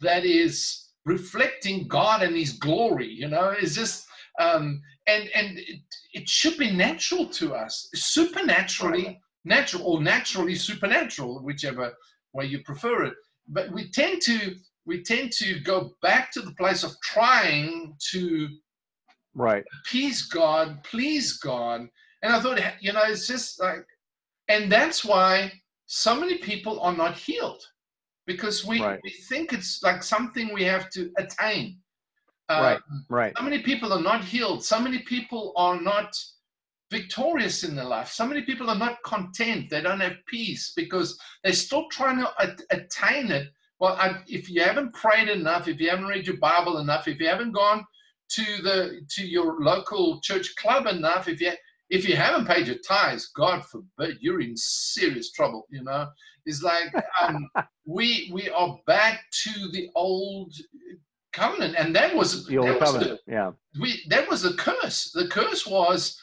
that is reflecting God and His glory. You know, it's just um, and and it, it should be natural to us, supernaturally natural or naturally supernatural, whichever way you prefer it. But we tend to we tend to go back to the place of trying to Right. appease God, please God. And I thought, you know, it's just like, and that's why so many people are not healed because we, Right. we think it's like something we have to attain. Uh, Right. Right. So many people are not healed. So many people are not victorious in their life. So many people are not content. They don't have peace because they're still trying to at- attain it. Well, I, if you haven't prayed enough, if you haven't read your Bible enough, if you haven't gone to the to your local church club enough, if you if you haven't paid your tithes, God forbid, you're in serious trouble. You know, it's like um, we we are back to the old covenant, and that was The old that was the- Yeah. we that was the curse. The curse was,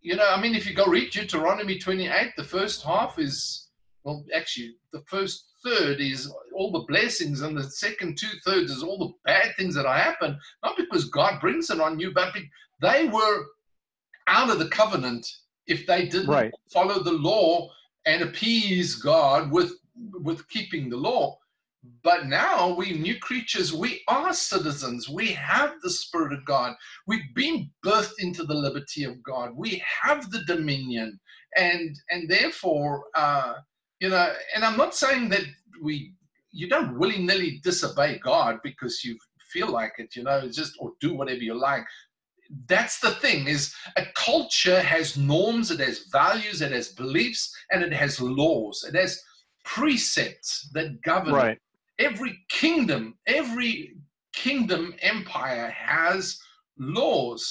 you know, I mean, if you go read Deuteronomy 28, the first half is, well, actually, the first third is all the blessings, and the second two thirds is all the bad things that happen. Not because God brings it on you, but be- they were out of the covenant if they didn't Right. follow the law and appease God with with keeping the law. But now we new creatures, we are citizens. We have the Spirit of God. We've been birthed into the liberty of God. We have the dominion, and and therefore, uh, you know. And I'm not saying that we you don't willy nilly disobey God because you feel like it, you know, just or do whatever you like. That's the thing is a culture has norms, it has values, it has beliefs, and it has laws. It has precepts that govern Right. every kingdom, every kingdom empire has laws,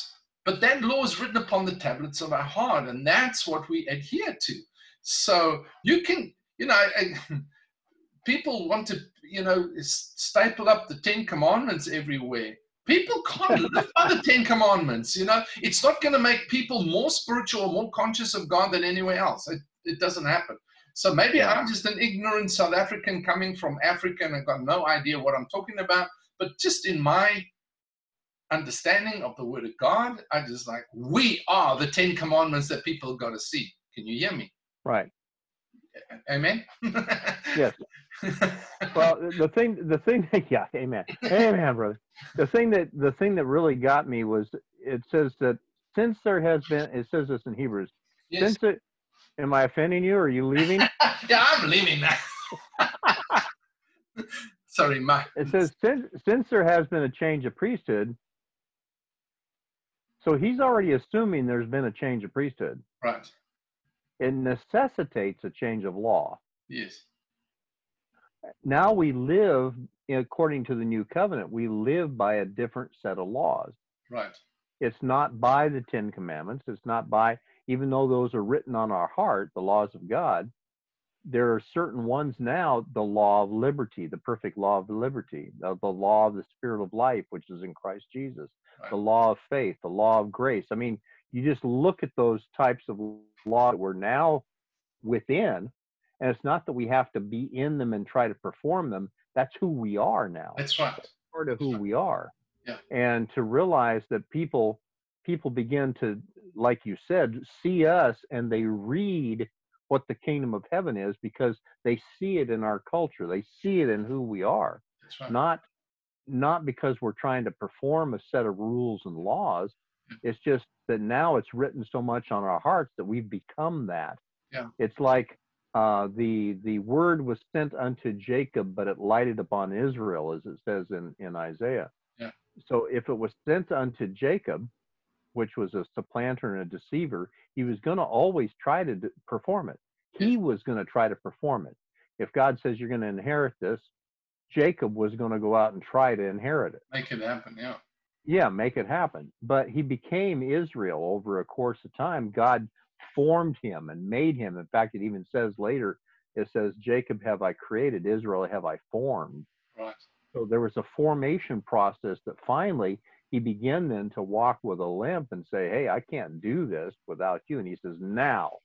but that law is written upon the tablets of our heart, and that's what we adhere to. So you can, you know, people want to, you know, staple up the Ten Commandments everywhere. People can't live by the Ten Commandments, you know. It's not going to make people more spiritual or more conscious of God than anywhere else. It, it doesn't happen. So maybe Yeah. I'm just an ignorant South African coming from Africa and I've got no idea what I'm talking about. But just in my understanding of the Word of God, I just like, we are the Ten Commandments that people got to see. Can you hear me? Right. Amen? Yes. Well, the thing, the thing, yeah, amen, amen, brother. The thing that, the thing that really got me was it says that since there has been, it says this in Hebrews, yes. since it, am I offending you? Or are you leaving? yeah, I'm leaving now. Sorry, my. It says since since there has been a change of priesthood. So he's already assuming there's been a change of priesthood. Right. It necessitates a change of law. Yes. Now we live according to the new covenant. We live by a different set of laws. Right. It's not by the Ten Commandments. It's not by, even though those are written on our heart, the laws of God. There are certain ones now, the law of liberty, the perfect law of liberty, the, the law of the spirit of life, which is in Christ Jesus, the law of faith, the law of grace. I mean, you just look at those types of law that we're now within, and it's not that we have to be in them and try to perform them. That's who we are now That's right. part of who we are. Yeah. And to realize that people people begin to, like you said, see us and they read what the kingdom of heaven is because they see it in our culture. They see it in who we are. That's right. Not not because we're trying to perform a set of rules and laws, It's just that now it's written so much on our hearts that we've become that. Yeah. It's like uh, the the word was sent unto Jacob, but it lighted upon Israel, as it says in in Isaiah. Yeah. So if it was sent unto Jacob, which was a supplanter and a deceiver, he was going to always try to d- perform it. He was going to try to perform it. If God says you're going to inherit this, Jacob was going to go out and try to inherit it. Make it happen. Yeah. Yeah, make it happen. But he became Israel over a course of time. God formed him and made him. In fact, it even says later, it says, Jacob have I created, Israel have I formed. Right. So there was a formation process that finally he began then to walk with a limp and say, Hey, I can't do this without you. And he says, Now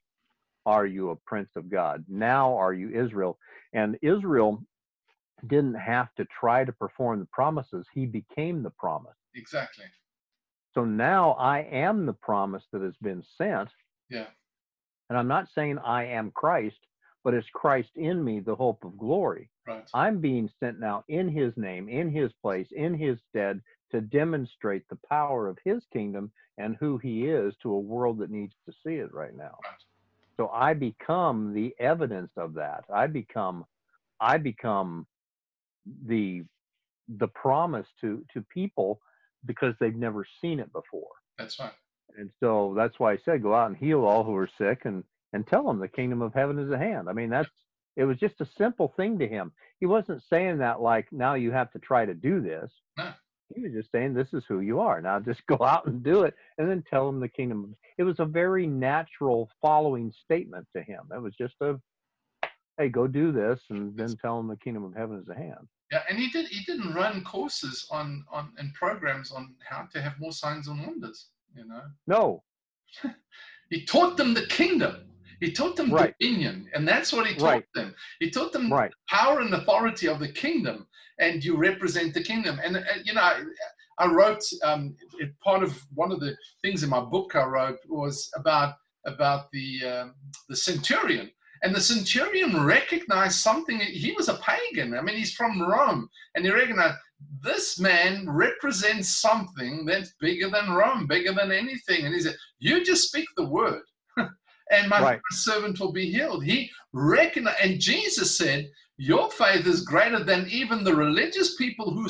are you a prince of God? Now are you Israel? And Israel didn't have to try to perform the promises, he became the promise. Exactly. So now I am the promise that has been sent. Yeah. And I'm not saying I am Christ, but it's Christ in me, the hope of glory. Right. I'm being sent now in his name, in his place, in his stead to demonstrate the power of his kingdom and who he is to a world that needs to see it right now. Right. So I become the evidence of that. I become I become the the promise to to people because they've never seen it before. That's right. And so that's why I said go out and heal all who are sick and and tell them the kingdom of heaven is at hand. I mean that's it was just a simple thing to him. He wasn't saying that like now you have to try to do this. No. He was just saying this is who you are. Now just go out and do it and then tell them the kingdom. It was a very natural following statement to him. It was just a hey, go do this and then tell them the kingdom of heaven is at hand. Yeah, and he did. He didn't run courses on on and programs on how to have more signs and wonders. You know, No, he taught them the kingdom. He taught them Right. dominion, and that's what he taught Right. them. He taught them right. power and authority of the kingdom, and you represent the kingdom. And, uh, you know, I, I wrote um, it, part of one of the things in my book I wrote was about about the um, the centurion. And the centurion recognized something. He was a pagan. I mean, he's from Rome, and he recognized this man represents something that's bigger than Rome, bigger than anything. And he said, "You just speak the word." and my Right. servant will be healed. He recognized, and Jesus said, Your faith is greater than even the religious people who,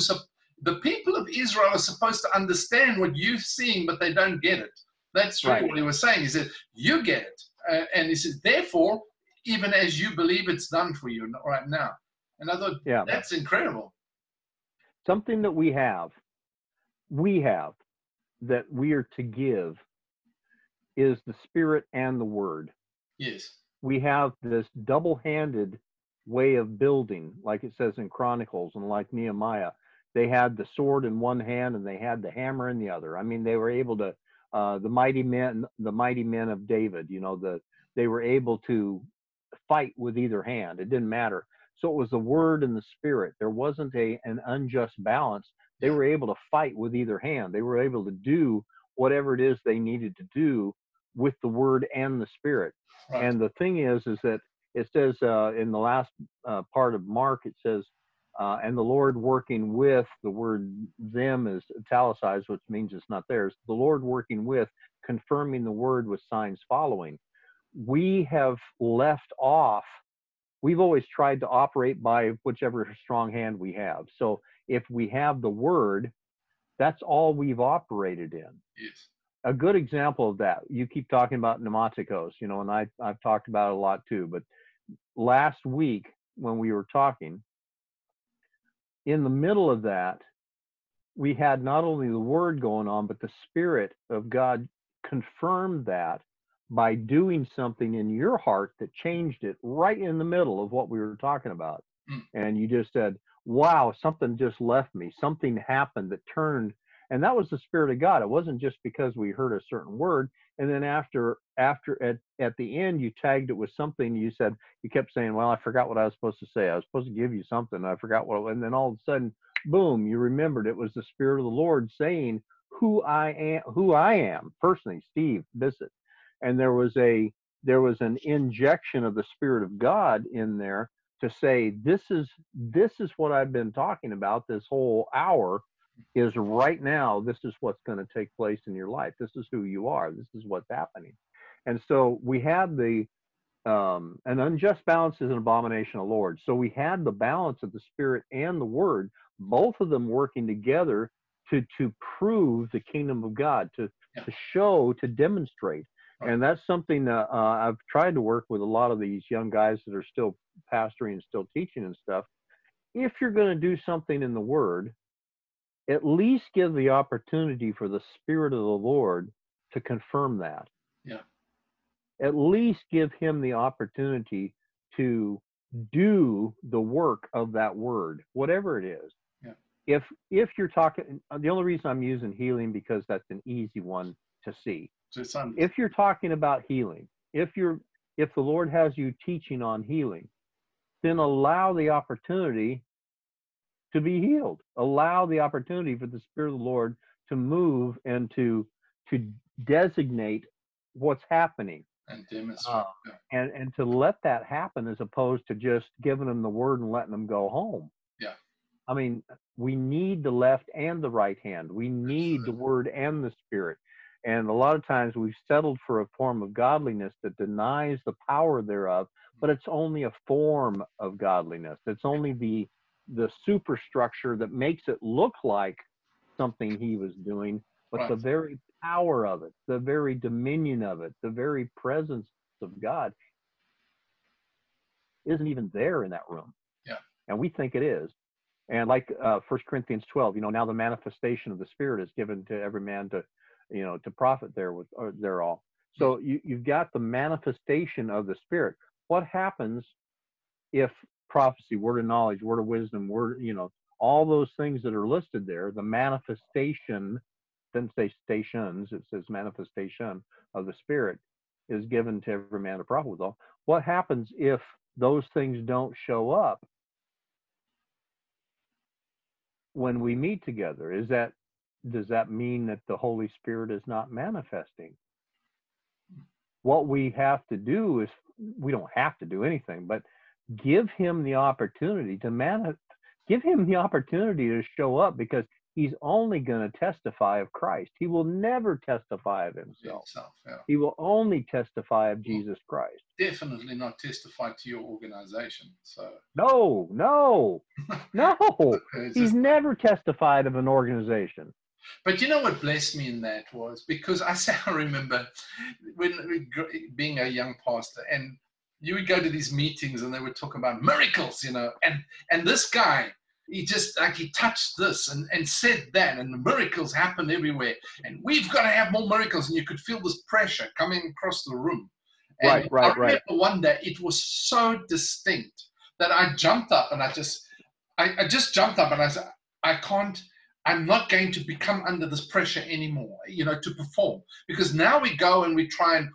the people of Israel are supposed to understand what you're seeing, but they don't get it. That's Right. what he was saying. He said, You get it. Uh, and he said, Therefore, even as you believe it's done for you right now. And I thought, Yeah. That's incredible. something that we have, we have, that we are to give is the spirit and the word. Yes. We have this double handed way of building, like it says in Chronicles and like Nehemiah. They had the sword in one hand and they had the hammer in the other. I mean, they were able to, uh, the mighty men, the mighty men of David, you know, the, they were able to fight with either hand. It didn't matter. So it was the word and the spirit. There wasn't a an unjust balance. They were able to fight with either hand. They were able to do whatever it is they needed to do with the word and the spirit. Right. And the thing is, is that it says uh, in the last uh, part of Mark, it says, uh, and the Lord working with the word them is italicized, which means it's not theirs. The Lord working with, confirming the word with signs following. We have left off. We've always tried to operate by whichever strong hand we have. So if we have the word, that's all we've operated in yes. a good example of that you keep talking about pneumaticos you know and I, i've talked about it a lot too but last week when we were talking in the middle of that we had not only the word going on but the spirit of god confirmed that by doing something in your heart that changed it right in the middle of what we were talking about. Mm. and you just said wow something just left me. Something happened that turned and that was the spirit of god. It wasn't just because we heard a certain word and then after after at at the end you tagged it with something you said you kept saying well i forgot what i was supposed to say. I was supposed to give you something. I forgot what and then all of a sudden boom you remembered it was the spirit of the lord saying who i am who i am. Personally steve Bissett. And there was a there was an injection of the spirit of god in there to say this is this is what i've been talking about this whole hour is right now this is what's going to take place in your life. This is who you are. This is what's happening. And so we had the um, an unjust balance is an abomination of lord. So we had the balance of the spirit and the word both of them working together to to prove the kingdom of god to to show to demonstrate. And that's something that uh, i've tried to work with a lot of these young guys that are still pastoring and still teaching and stuff. If you're going to do something in the word at least give the opportunity for the spirit of the lord to confirm that. Yeah. at least give him the opportunity to do the work of that word whatever it is. Yeah. if if you're talking the only reason i'm using healing because that's an easy one to see. So it's un- if you're talking about healing, if you're if the Lord has you teaching on healing, then allow the opportunity to be healed. Allow the opportunity for the Spirit of the Lord to move and to to designate what's happening and demonstrate. uh, yeah. and and to let that happen as opposed to just giving them the word and letting them go home. Yeah. I mean, we need the left and the right hand. We need the word and the spirit. And a lot of times we've settled for a form of godliness that denies the power thereof, but it's only a form of godliness. It's only the the superstructure that makes it look like something he was doing, but the very power of it, the very dominion of it, the very presence of God isn't even there in that room. Yeah. And we think it is. And like uh, 1 Corinthians 12, you know, now the manifestation of the Spirit is given to every man to, you know, to profit there with or there all. So you, you've got the manifestation of the Spirit. What happens if prophecy, word of knowledge, word of wisdom, word, you know, all those things that are listed there, the manifestation, doesn't say stations, it says manifestation of the Spirit is given to every man to profit with all. What happens if those things don't show up when we meet together? Is that does that mean that the Holy Spirit is not manifesting? What we have to do is we don't have to do anything, but give him the opportunity to man give him the opportunity to show up because he's only going to testify of Christ. He will never testify of himself. Itself, yeah. He will only testify of Jesus Christ. Definitely not testify to your organization. So No, no, no. He's just- never testified of an organization. But you know what blessed me in that was? Because I say I remember when being a young pastor, and you would go to these meetings and they would talk about miracles, you know, and and this guy he just like he touched this and, and said that and the miracles happened everywhere. And we've got to have more miracles and you could feel this pressure coming across the room. And Right, right, I right. remember one day it was so distinct that I jumped up and I just I, I just jumped up and I said I can't I'm not going to become under this pressure anymore, you know, to perform. Because now we go and we try and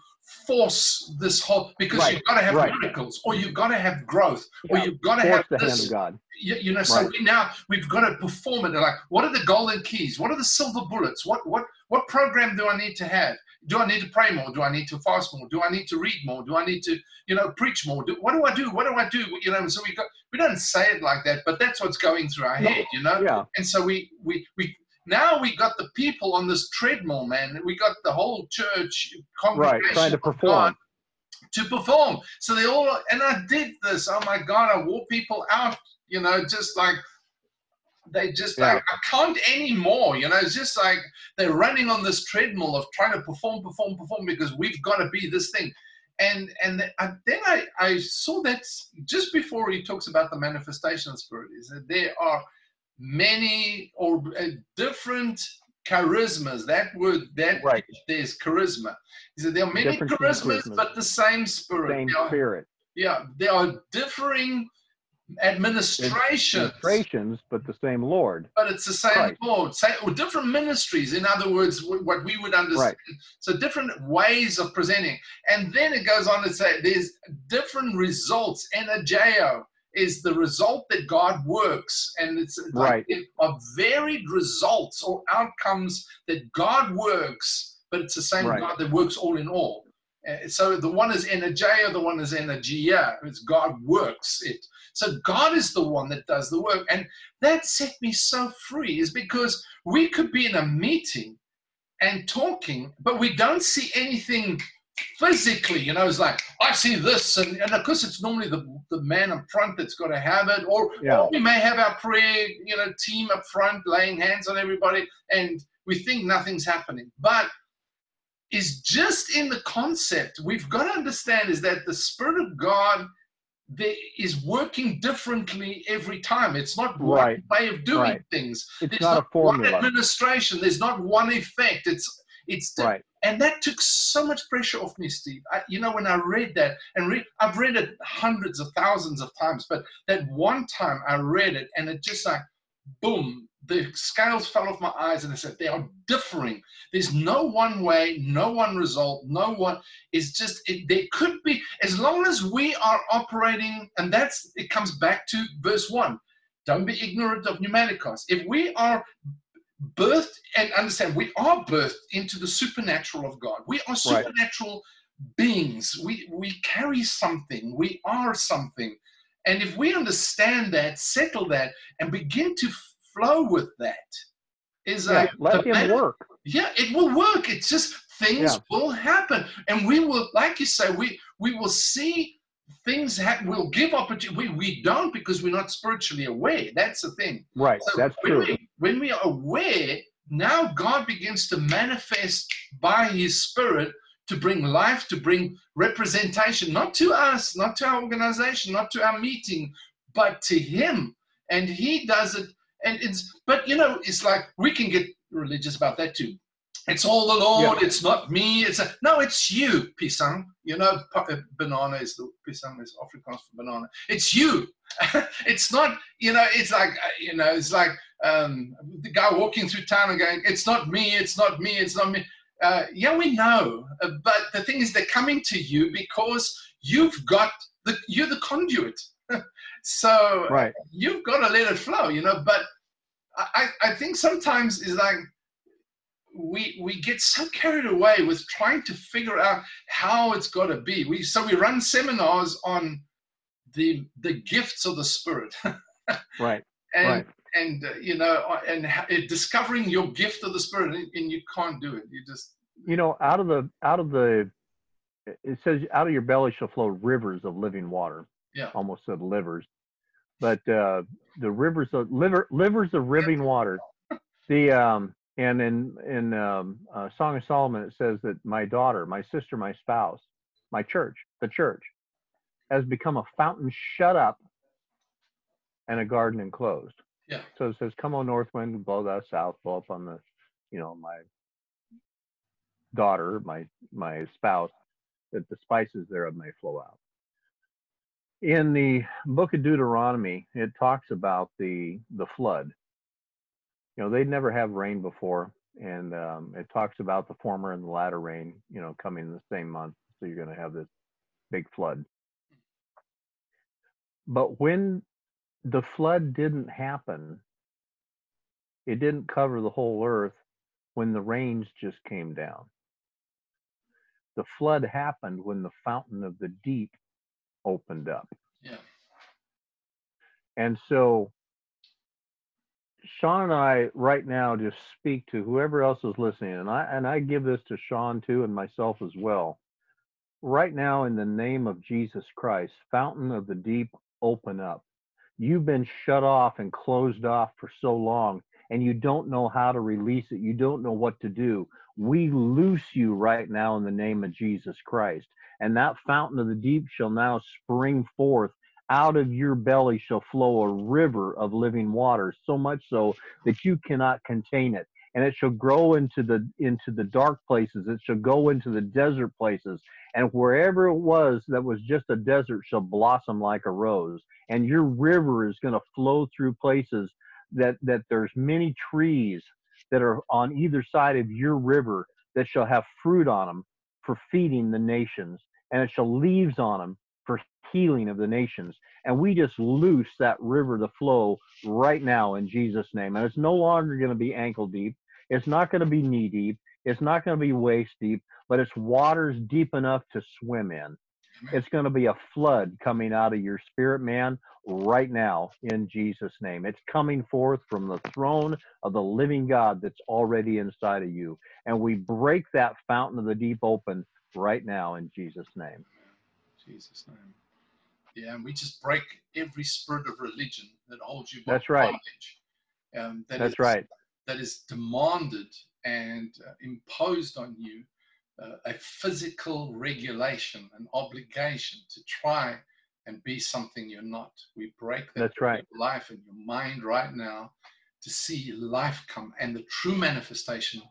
force this whole because Right, you've got to have right. miracles or you've got to have growth or you've got to have the hand this of God. you, you know so Right. we now we've got to perform it like what are the golden keys what are the silver bullets what what what program do i need to have do i need to pray more? Do i need to fast more? Do i need to read more? Do i need to you know preach more? Do, what do i do? What do i do? You know so we got we don't say it like that but that's what's going through our head you know? Yeah, and so we we we now we got the people on this treadmill man. We got the whole church right. congregation Trying to perform. to perform. So they all, and I did this. Oh my God, I wore people out, you know, just like they just Yeah. like, I can't anymore, you know, it's just like they're running on this treadmill of trying to perform, perform, perform because we've got to be this thing. And and then I, I saw that just before he talks about the manifestation spirit is that there are many or uh, different charismas. That word, that Right. there's charisma. He said there are many charismas, charismas. but the same spirit. Same are- spirit. yeah, there are differing administrations, Administrations, but the same Lord. but it's the same Christ. Lord. Same, or oh, different ministries. In other words, wh- what we would understand. Right. So different ways of presenting. And then it goes on to say there's different results. Energeo is the result that God works, and it's like Right. it are varied results or outcomes that God works, but it's the same Right. God that works all in all. Uh, so the one is energeia, the one is energia. It's God works it. So God is the one that does the work. And that set me so free, is because we could be in a meeting and talking, but we don't see anything physically. You know, it's like, I see this. And, and of course, it's normally the, the man up front that's got to have it. Or, Yeah. or we may have our prayer, you know, team up front laying hands on everybody and we think nothing's happening. But is just in the concept we've got to understand is that the Spirit of God there is working differently every time. It's not one Right. way of doing Right. things. It's There's not a one administration. There's not one effect. It's it's Right. and that took so much pressure off me, Steve. I, you know, when I read that and read, I've read it hundreds of thousands of times, but that one time I read it and it just like, boom, the scales fell off my eyes and I said, they are differing. There's no one way, no one result, no one. It's just, it, there could be, as long as we are operating, and that's, it comes back to verse one. Don't be ignorant of pneumaticos. If we are birthed and understand we are birthed into the supernatural of God. We are Right. supernatural beings. We we carry something. We are something. And if we understand that, settle that, and begin to flow with that, is Yeah, a let him work. yeah, it will work. It's just things Yeah. will happen, and we will, like you say, we we will see things happen. We'll give opportunity. We we don't because we're not spiritually aware. That's the thing. Right. So That's when true. We, when we are aware, now God begins to manifest by His Spirit to bring life, to bring representation, not to us, not to our organization, not to our meeting, but to Him. And He does it. And it's, but you know, it's like we can get religious about that too. It's all the Lord. It's not me. It's a, no. It's you, pisang. You know, uh, banana is the pisang is Afrikaans for banana. It's you. it's not. You know. It's like uh, you know. It's like um, the guy walking through town and going, "It's not me. It's not me. It's not me." Uh, yeah, we know. Uh, but the thing is, they're coming to you because you've got the you're the conduit. So Right. you've got to let it flow. You know. But I I think sometimes is like we we get so carried away with trying to figure out how it's got to be. We so we run seminars on the the gifts of the spirit Right. and Right. and uh, you know and ha- discovering your gift of the spirit and, and you can't do it. You just You know, out of the out of the it says out of your belly shall flow rivers of living water. Yeah. Almost said livers. But uh the rivers of liver livers of living water. The um and in in um, uh, Song of Solomon it says that my daughter, my sister, my spouse, my church, the church, has become a fountain shut up and a garden enclosed. Yeah. So it says, "Come on, north wind, blow thou south, blow up on the, you know, my daughter, my my spouse, that the spices thereof may flow out." In the book of Deuteronomy, it talks about the the flood. You know, they'd never have rain before, and um, it talks about the former and the latter rain, you know, coming in the same month. So you're going to have this big flood. But when the flood didn't happen, it didn't cover the whole earth when the rains just came down. The flood happened when the fountain of the deep opened up. yeah And so Sean and I right now just speak to whoever else is listening, and I and I give this to Sean too and myself as well. Right now, in the name of Jesus Christ, fountain of the deep, open up. You've been shut off and closed off for so long, and you don't know how to release it. You don't know what to do. We loose you right now in the name of Jesus Christ, and that fountain of the deep shall now spring forth. Out of your belly shall flow a river of living water so much so that you cannot contain it. And it shall grow into the into the dark places. It shall go into the desert places. And wherever it was that was just a desert shall blossom like a rose. And your river is going to flow through places that that there's many trees that are on either side of your river that shall have fruit on them for feeding the nations and it shall leaves on them for healing of the nations. And we just loose that river to flow right now in Jesus' name. And it's no longer going to be ankle deep. It's not going to be knee deep. It's not going to be waist deep, but it's waters deep enough to swim in. It's going to be a flood coming out of your spirit, man, right now in Jesus' name. It's coming forth from the throne of the living God that's already inside of you. And we break that fountain of the deep open right now in Jesus' name. Jesus' name. Yeah, and we just break every spirit of religion that holds you That's right. bondage. Um, that That's is- right. That is demanded and uh, imposed on you uh, a physical regulation, an obligation to try and be something you're not. We break that That's in right. life and your mind right now to see life come and the true manifestation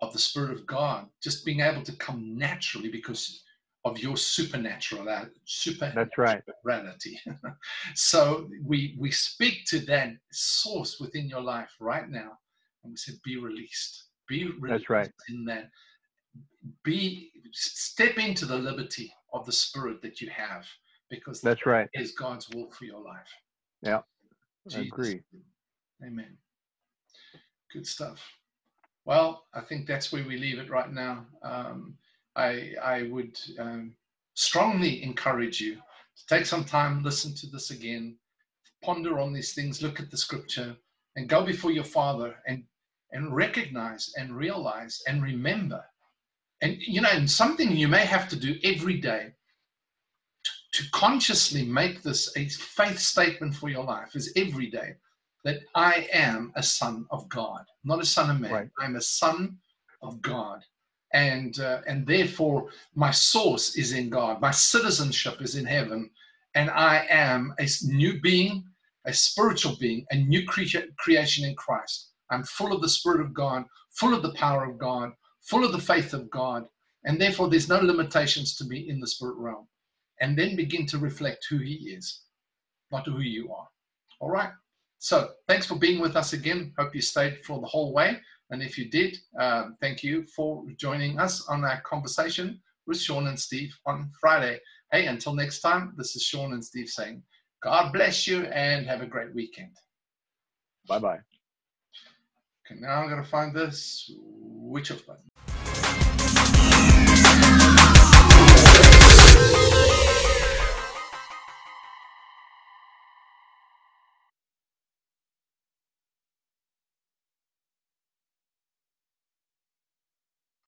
of the Spirit of God just being able to come naturally because of your supernatural super That's right. reality. so we we speak to that source within your life right now, and we say, "Be released. Be released That's right. in that. Be step into the liberty of the Spirit that you have, because That's right. is God's will for your life. Yeah, Jesus. agree. Amen. Good stuff. Well, I think that's where we leave it right now. Um, I I would um, strongly encourage you to take some time, listen to this again, ponder on these things, look at the scripture, and go before your Father and and recognize and realize and remember. And you know, and something you may have to do every day to, to consciously make this a faith statement for your life is every day that I am a son of God, not a son of man. Right. I'm a son of God. And, uh, and therefore, my source is in God. My citizenship is in heaven. And I am a new being, a spiritual being, a new crea- creation in Christ. I'm full of the Spirit of God, full of the power of God, full of the faith of God. And therefore, there's no limitations to me in the spirit realm. And then begin to reflect who He is, not who you are. All right. So thanks for being with us again. Hope you stayed for the whole way. And if you did, um, thank you for joining us on our conversation with Sean and Steve on Friday. Hey, until next time, this is Sean and Steve saying, God bless you and have a great weekend. Bye bye. Okay, now I'm going to find this switch off button.